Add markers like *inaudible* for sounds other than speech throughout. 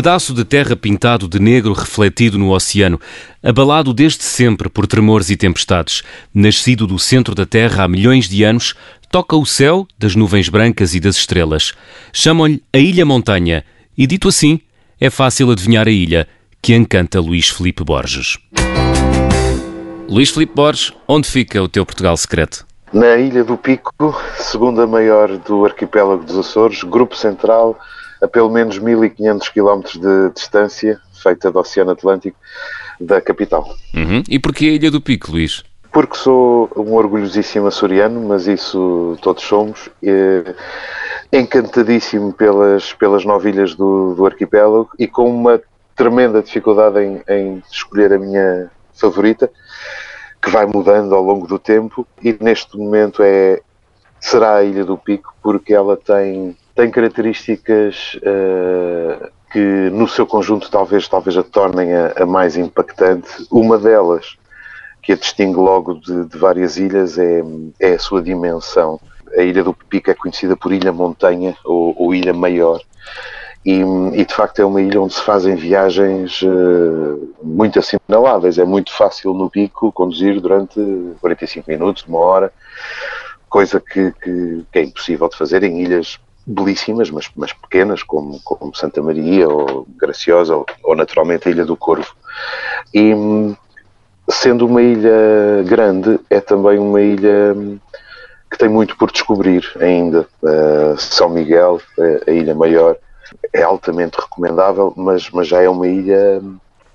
pedaço de terra pintado de negro refletido no oceano, abalado desde sempre por tremores e tempestades, nascido do centro da Terra há milhões de anos, toca o céu das nuvens brancas e das estrelas. Chamam-lhe a Ilha Montanha, e dito assim, é fácil adivinhar a ilha que encanta Luís Felipe Borges. Luís Felipe Borges, onde fica o teu Portugal secreto? Na Ilha do Pico, segunda maior do arquipélago dos Açores, grupo central a pelo menos 1500 km de distância, feita do Oceano Atlântico, da capital. Uhum. E porquê a Ilha do Pico, Luís? Porque sou um orgulhosíssimo açoriano, mas isso todos somos. Encantadíssimo pelas, pelas nove ilhas do, do arquipélago e com uma tremenda dificuldade em, em escolher a minha favorita, que vai mudando ao longo do tempo e neste momento é será a Ilha do Pico porque ela tem tem características uh, que no seu conjunto talvez, talvez a tornem a, a, mais impactante. Uma delas, que a distingue logo de, de várias ilhas, é, é, a sua dimensão. A Ilha do Pico é conhecida por Ilha Montanha ou, ou Ilha Maior. E, e, de facto é uma ilha onde se fazem viagens uh, muito assinaláveis. É muito fácil no pico conduzir durante 45 minutos, uma hora, coisa que, que, que é impossível de fazer em ilhas belíssimas, mas, mas pequenas, como, como Santa Maria ou Graciosa, ou, ou naturalmente a Ilha do Corvo. E sendo uma ilha grande, é também uma ilha que tem muito por descobrir ainda. Uh, São Miguel, a ilha maior, é altamente recomendável, mas, mas já é uma ilha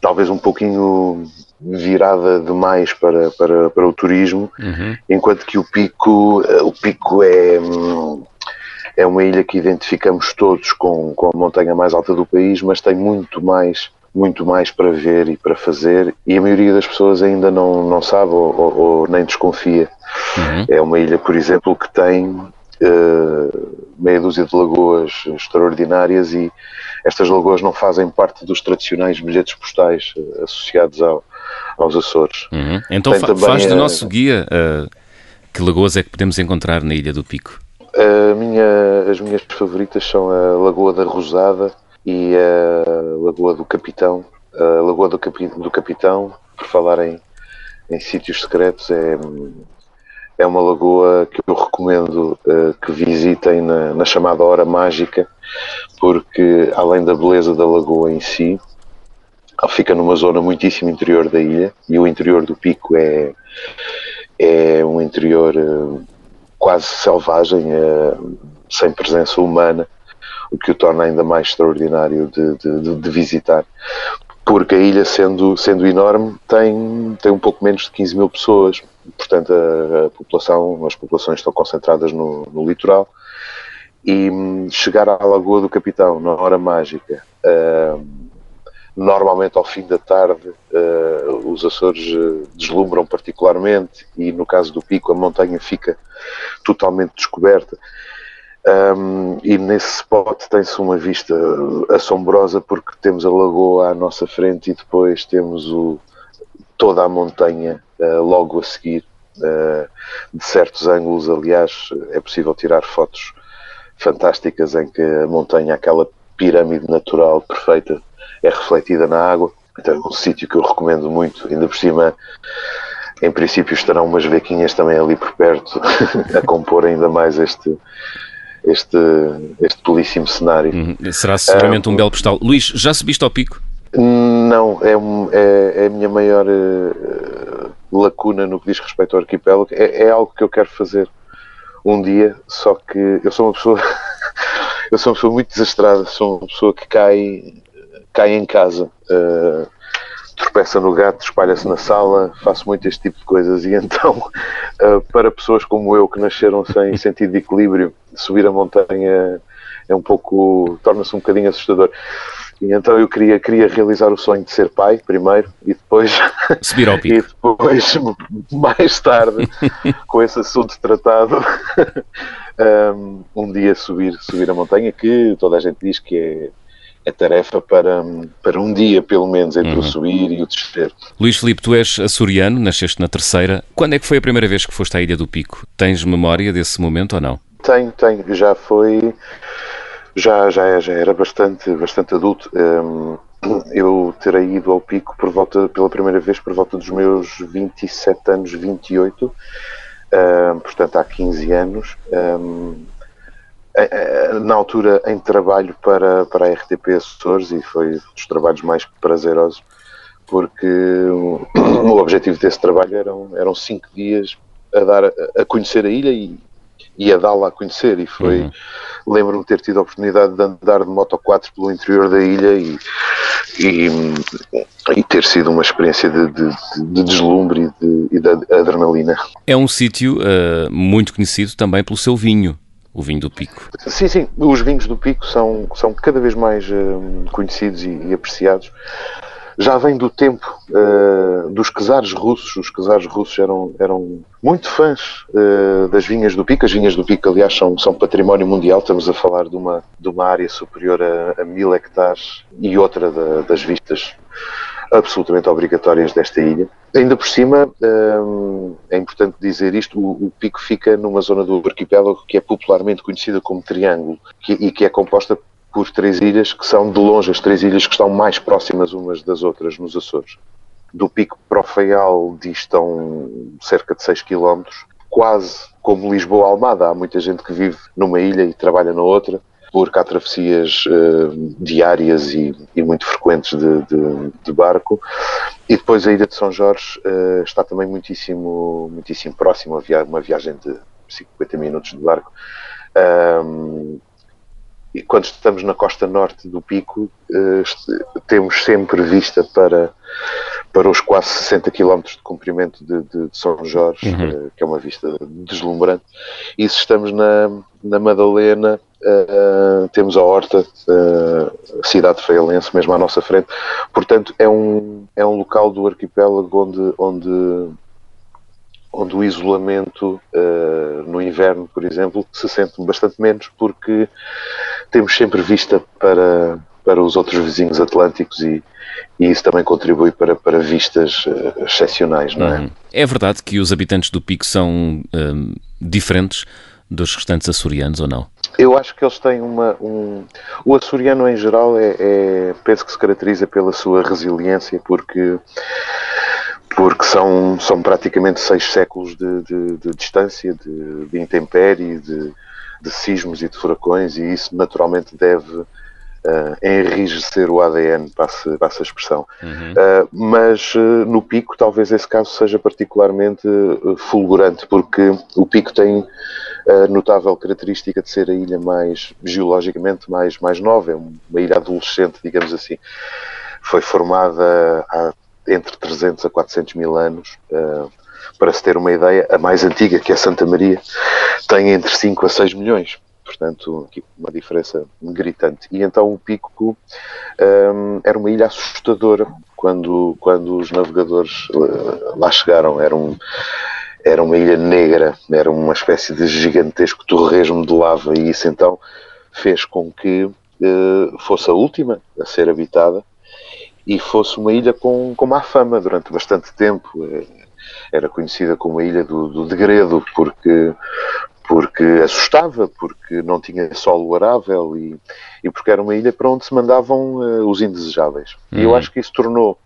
talvez um pouquinho virada demais para, para, para o turismo, uhum. enquanto que o pico, o pico é, é uma ilha que identificamos todos com, com a montanha mais alta do país, mas tem muito mais muito mais para ver e para fazer e a maioria das pessoas ainda não, não sabe ou, ou, ou nem desconfia. Uhum. É uma ilha, por exemplo, que tem uh, meia dúzia de lagoas extraordinárias e estas lagoas não fazem parte dos tradicionais bilhetes postais uh, associados ao, aos Açores. Uhum. Então fa faz do nosso guia uh, que lagoas é que podemos encontrar na Ilha do Pico? Minha, as minhas favoritas são a Lagoa da Rosada e a Lagoa do Capitão. A Lagoa do, Capi, do Capitão, por falar em, em sítios secretos, é, é uma lagoa que eu recomendo uh, que visitem na, na, chamada Hora Mágica, porque além da beleza da lagoa em si, ela fica numa zona muitíssimo interior da ilha e o interior do pico é, é um interior. Uh, quase selvagem, eh, sem presença humana, o que o torna ainda mais extraordinário de, de, de visitar. Porque a ilha, sendo, sendo enorme, tem, tem um pouco menos de 15 mil pessoas, portanto, a, a população, as populações estão concentradas no, no litoral. E hum, chegar à Lagoa do Capitão na hora mágica, uh, Normalmente, ao fim da tarde, uh, os Açores uh, deslumbram particularmente e, no caso do Pico, a montanha fica totalmente descoberta. Um, e nesse spot tem-se uma vista assombrosa porque temos a lagoa à nossa frente e depois temos o, toda a montanha uh, logo a seguir. de certos ângulos, aliás, é possível tirar fotos fantásticas em que a montanha, aquela pirâmide natural perfeita, é refletida na água. Então é um sítio que eu recomendo muito, ainda por cima em princípio estarão umas vequinhas também ali por perto *laughs* a compor ainda mais este este, este belíssimo cenário. Uhum. Será seguramente um, um belo postal. Luís, já subiste ao pico? Não, é, é, é a minha maior uh, lacuna no que diz respeito ao arquipélago. É, é, algo que eu quero fazer um dia, só que eu sou uma pessoa *laughs* eu sou uma pessoa muito desastrada, sou uma pessoa que cai cai em casa, uh, tropeça no gato, espalha-se na sala, faço muito este tipo de coisas e então, uh, *laughs* para pessoas como eu que nasceram sem *laughs* sentido de equilíbrio, subir a montanha é um pouco, torna-se um bocadinho assustador. E então eu queria, queria realizar o sonho de ser pai primeiro e depois *laughs* subir ao pico. e depois mais tarde com esse assunto tratado um, dia subir subir a montanha que toda a gente diz que é é tarefa para, para um dia, pelo menos, entre uhum. o subir e o descer. Luís Filipe, tu és açoriano, nasceste na terceira. Quando é que foi a primeira vez que foste à Ilha do Pico? Tens memória desse momento ou não? Tenho, tenho. Já foi, Já, já, já era bastante, bastante adulto. Um, eu terei ido ao pico por volta, pela primeira vez por volta dos meus 27 anos, 28, um, portanto há 15 anos. Um, na altura em trabalho para, para a RTP Açores e foi dos trabalhos mais prazerosos porque *coughs* o objetivo desse trabalho eram, eram cinco dias a dar a conhecer a ilha e, e a dá-la a conhecer e foi uhum. lembro-me de ter tido a oportunidade de andar de moto 4 pelo interior da ilha e, e, e ter sido uma experiência de, de, de deslumbre e de, de adrenalina. É um sítio uh, muito conhecido também pelo seu vinho o vinho do Pico. Sim, sim, os vinhos do Pico são, são cada vez mais uh, conhecidos e, e, apreciados. Já vem do tempo uh, dos czares russos. Os czares russos eram, eram muito fãs uh, das vinhas do Pico. As vinhas do Pico, aliás, são, são património mundial. Estamos a falar de uma, de uma área superior a, a mil hectares e outra da, das vistas absolutamente obrigatórias desta ilha. Ainda por cima, hum, é importante dizer isto, o, pico fica numa zona do arquipélago que é popularmente conhecida como Triângulo e que é composta por três ilhas que são de longe as três ilhas que estão mais próximas umas das outras nos Açores. Do pico para distam cerca de 6 km, quase como Lisboa-Almada. Há muita gente que vive numa ilha e trabalha na outra porque há travessias uh, diárias e, e, muito frequentes de, de, de, barco. E depois a Ilha de São Jorge uh, está também muitíssimo, muitíssimo próximo, uma viagem de 50 minutos de barco. Um, e quando estamos na costa norte do Pico, uh, temos sempre vista para, para os quase 60 km de comprimento de, de, de São Jorge, uhum. uh, que é uma vista deslumbrante. E se estamos na, na Madalena, uh, temos a Horta, uh, a cidade feialense, mesmo à nossa frente. Portanto, é um, é um local do arquipélago onde, onde, onde o isolamento uh, no inverno, por exemplo, se sente bastante menos, porque temos sempre vista para, para os outros vizinhos atlânticos e, e isso também contribui para, para vistas excepcionais, não é? Uhum. É verdade que os habitantes do Pico são diferentes dos restantes açorianos ou não? Eu acho que eles têm uma. Um... O açoriano em geral é, é, penso que se caracteriza pela sua resiliência, porque porque são, são praticamente seis séculos de, de, de distância, de, de intempérie, de, de sismos e de furacões, e isso naturalmente deve uh, enrijecer o ADN, passa, passa a expressão. Uhum. Uh, mas uh, no pico, talvez esse caso seja particularmente fulgurante, porque o pico tem a notável característica de ser a ilha mais, geologicamente, mais, mais nova, é uma ilha adolescente, digamos assim. Foi formada há entre 300 a 400 mil anos. Uh, para se ter uma ideia, a mais antiga, que é Santa Maria, tem entre 5 a 6 milhões. Portanto, uma diferença gritante. E então o Pico um, era uma ilha assustadora quando, quando os navegadores uh, lá chegaram. Era um, era uma ilha negra, era uma espécie de gigantesco torresmo de lava e isso então fez com que uh, fosse a última a ser habitada e fosse uma ilha com, com má fama durante bastante tempo. Eh, era conhecida como a Ilha do, do Degredo porque, porque assustava, porque não tinha solo arável e, e porque era uma ilha para onde se mandavam uh, os indesejáveis. Uhum. E eu uhum. acho que isso tornou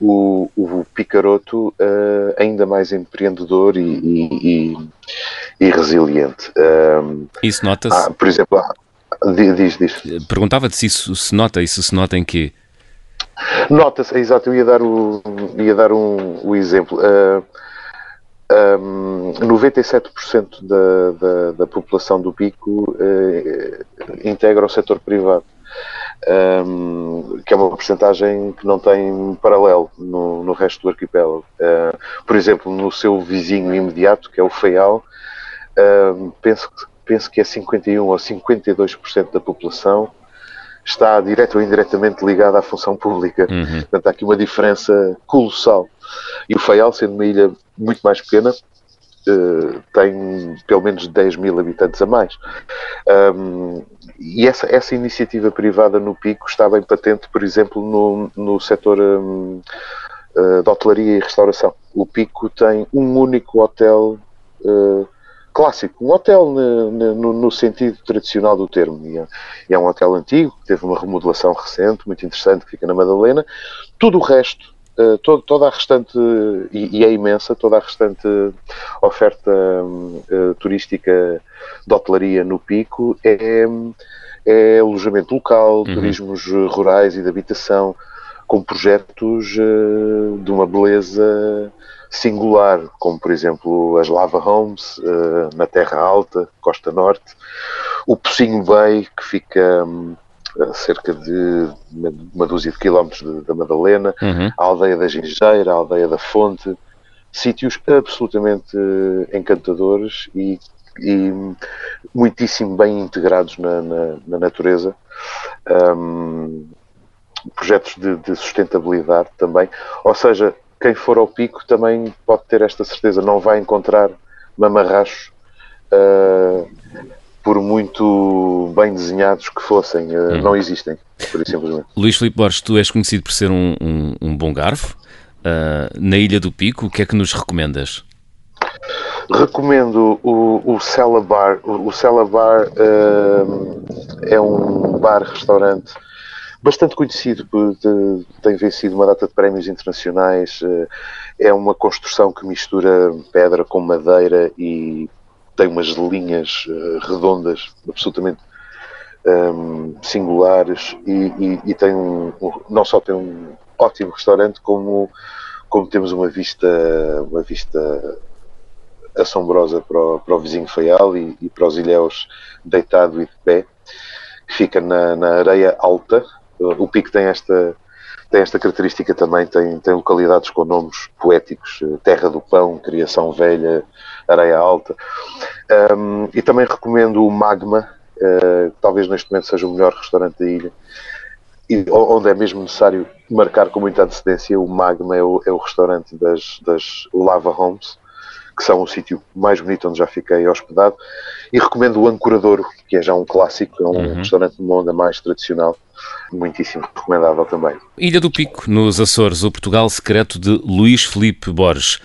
o, o Picaroto uh, ainda mais empreendedor e, e, e, e resiliente. Um, isso nota-se? Ah, por exemplo, ah, diz, diz. Perguntava-te se isso se nota, isso se nota em quê? Nota-se, exato, eu ia dar o, ia dar um, o exemplo. Uh, um, 97% da, da, da, população do Pico uh, integra o setor privado um, que é uma porcentagem que não tem paralelo no, no resto do arquipélago. Uh, por exemplo, no seu vizinho imediato, que é o Feial, uh, penso, penso que é 51 ou 52% da população está direto ou indiretamente ligada à função pública. Uhum. Portanto, há aqui uma diferença colossal. E o Faial, sendo uma ilha muito mais pequena, uh, tem pelo menos 10 mil habitantes a mais. Um, e essa, essa iniciativa privada no Pico está bem patente, por exemplo, no, no setor um, uh, de hotelaria e restauração. O Pico tem um único hotel uh, clássico, um hotel no, no, no, sentido tradicional do termo. E é, é, um hotel antigo, teve uma remodelação recente, muito interessante, que fica na Madalena. Tudo o resto, uh, todo, toda a restante, e, e, é imensa, toda a restante oferta uh, turística de hotelaria no Pico é, é alojamento local, uhum. turismos rurais e de habitação, com projetos uh, de uma beleza singular, como por exemplo as Lava Homes uh, na Terra Alta, Costa Norte, o Pocinho Bay, que fica um, a cerca de uma dúzia de quilómetros da Madalena, uhum. a aldeia da Gingeira, a aldeia da Fonte, sítios absolutamente encantadores e, e muitíssimo bem integrados na, na, na natureza. Um, projetos de, de, sustentabilidade também. Ou seja, quem for ao pico também pode ter esta certeza, não vai encontrar mamarrachos uh, por muito bem desenhados que fossem, uh, hum. não existem, por isso simplesmente. Luís Filipe Borges, tu és conhecido por ser um, um, um bom garfo. Uh, na Ilha do Pico, o que é que nos recomendas? Recomendo o, o Cella Bar. O, o Cella Bar é um bar-restaurante bastante conhecido, tem vencido uma data de prémios internacionais. Eh, é uma construção que mistura pedra com madeira e tem umas linhas eh, redondas absolutamente um, ehm, singulares e, e, e, tem um, não só tem um ótimo restaurante como como temos uma vista uma vista assombrosa para o, para o vizinho Faial e, e, para os ilhéus deitado e de pé que fica na, na areia alta. O Pico tem esta, tem esta característica também, tem, tem localidades com nomes poéticos, eh, Terra do Pão, Criação Velha, Areia Alta. Um, e também recomendo o Magma, uh, talvez neste momento seja o melhor restaurante da ilha, e, onde é mesmo necessário marcar com muita antecedência. O Magma é o, é o restaurante das, das Lava Homes, que são o sítio mais bonito onde já fiquei hospedado. E recomendo o Ancoradouro, que é já um clássico, é um uhum. restaurante de uma onda mais tradicional, muitíssimo recomendável também. Ilha do Pico, nos Açores, o Portugal secreto de Luís Felipe Borges.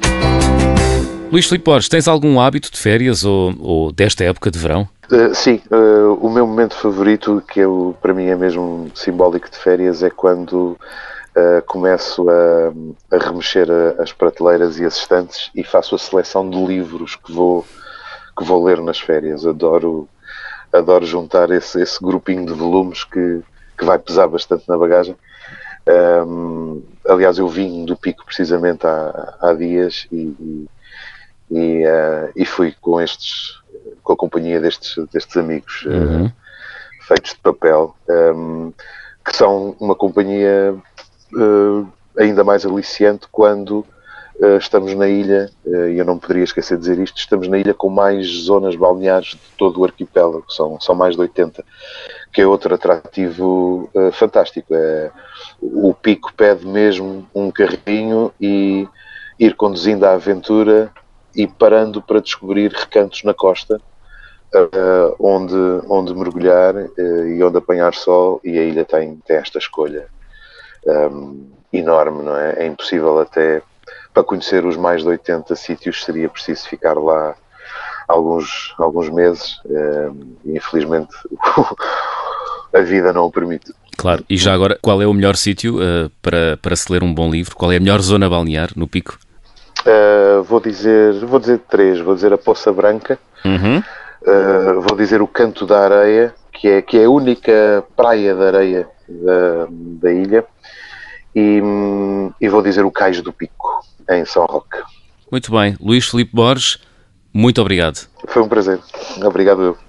Luís Filipe Borges, tens algum hábito de férias ou, ou desta época de verão? Uh, sim, uh, o meu momento favorito, que eu, para mim é mesmo simbólico de férias, é quando uh, começo a, a remexer a, as prateleiras e as estantes e faço a seleção de livros que vou, que vou ler nas férias. Adoro, adoro juntar esse, esse grupinho de volumes que, que vai pesar bastante na bagagem. Um, aliás, eu vim do Pico precisamente há, há dias e, e, uh, e, fui com estes, com a companhia destes, destes amigos uhum. uh, feitos de papel, um, que são uma companhia ainda mais aliciante quando uh, estamos na ilha, uh, e eu não poderia esquecer de dizer isto, estamos na ilha com mais zonas balneares de todo o arquipélago, são, são mais de 80, que é outro atrativo fantástico. É, o pico pede mesmo um carrinho e ir conduzindo a aventura e parando para descobrir recantos na costa Uh, onde, onde mergulhar uh, e onde apanhar sol e a ilha tem, tem esta escolha um, enorme, não é? É impossível até para conhecer os mais de 80 sítios seria preciso ficar lá alguns, alguns meses um, e infelizmente *laughs* a vida não o permite. Claro, e já agora, qual é o melhor sítio uh, para, para se ler um bom livro? Qual é a melhor zona balnear no Pico? Uh, vou dizer vou dizer três, vou dizer a Poça Branca, uhum. uh, vou dizer o Canto da Areia, que é, que é a única praia de areia da, da ilha, e, e vou dizer o Cais do Pico, em São Roque. Muito bem. Luís Filipe Borges, muito obrigado. Foi um prazer. Obrigado eu.